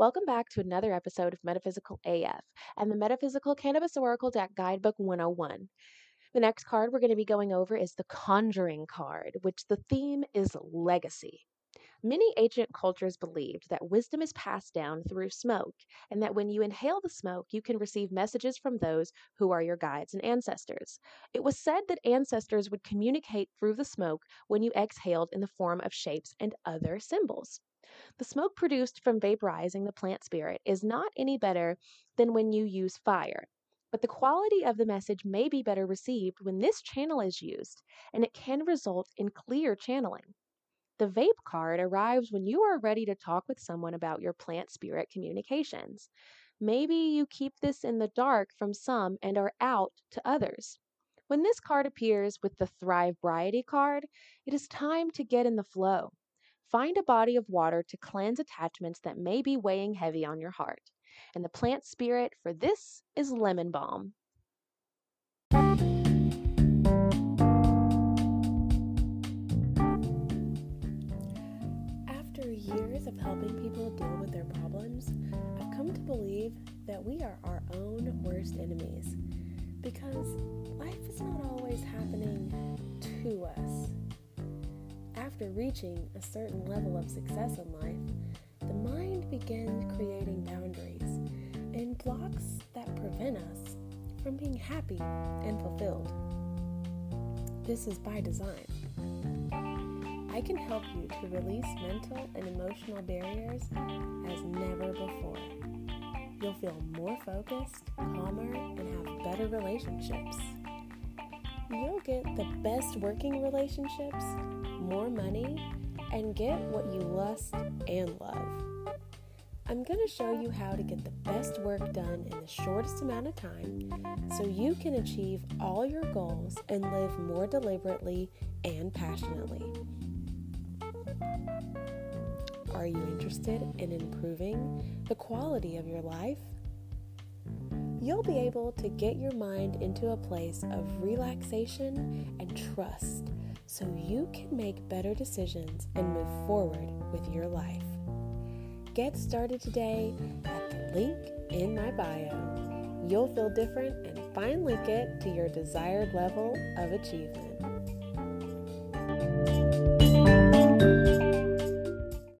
Welcome back to another episode of Metaphysical AF and the Metaphysical Cannabis Oracle Deck Guidebook 101. The next card we're going to be going over is the Conjuring card, which the theme is legacy. Many ancient cultures believed that wisdom is passed down through smoke, and that when you inhale the smoke, you can receive messages from those who are your guides and ancestors. It was said that ancestors would communicate through the smoke when you exhaled in the form of shapes and other symbols. The smoke produced from vaporizing the plant spirit is not any better than when you use fire. But the quality of the message may be better received when this channel is used, and it can result in clear channeling. The vape card arrives when you are ready to talk with someone about your plant spirit communications. Maybe you keep this in the dark from some and are out to others. When this card appears with the Thrive Briety card, it is time to get in the flow. Find a body of water to cleanse attachments that may be weighing heavy on your heart. And the plant spirit for this is lemon balm. After years of helping people deal with their problems, I've come to believe that we are our own worst enemies because life is not always happening to us. After reaching a certain level of success in life, the mind begins creating boundaries and blocks that prevent us from being happy and fulfilled. This is by design. I can help you to release mental and emotional barriers as never before. You'll feel more focused, calmer, and have better relationships. You'll get the best working relationships, more money, and get what you lust and love. I'm going to show you how to get the best work done in the shortest amount of time so you can achieve all your goals and live more deliberately and passionately. Are you interested in improving the quality of your life? you'll be able to get your mind into a place of relaxation and trust so you can make better decisions and move forward with your life. Get started today at the link in my bio. You'll feel different and finally get to your desired level of achievement.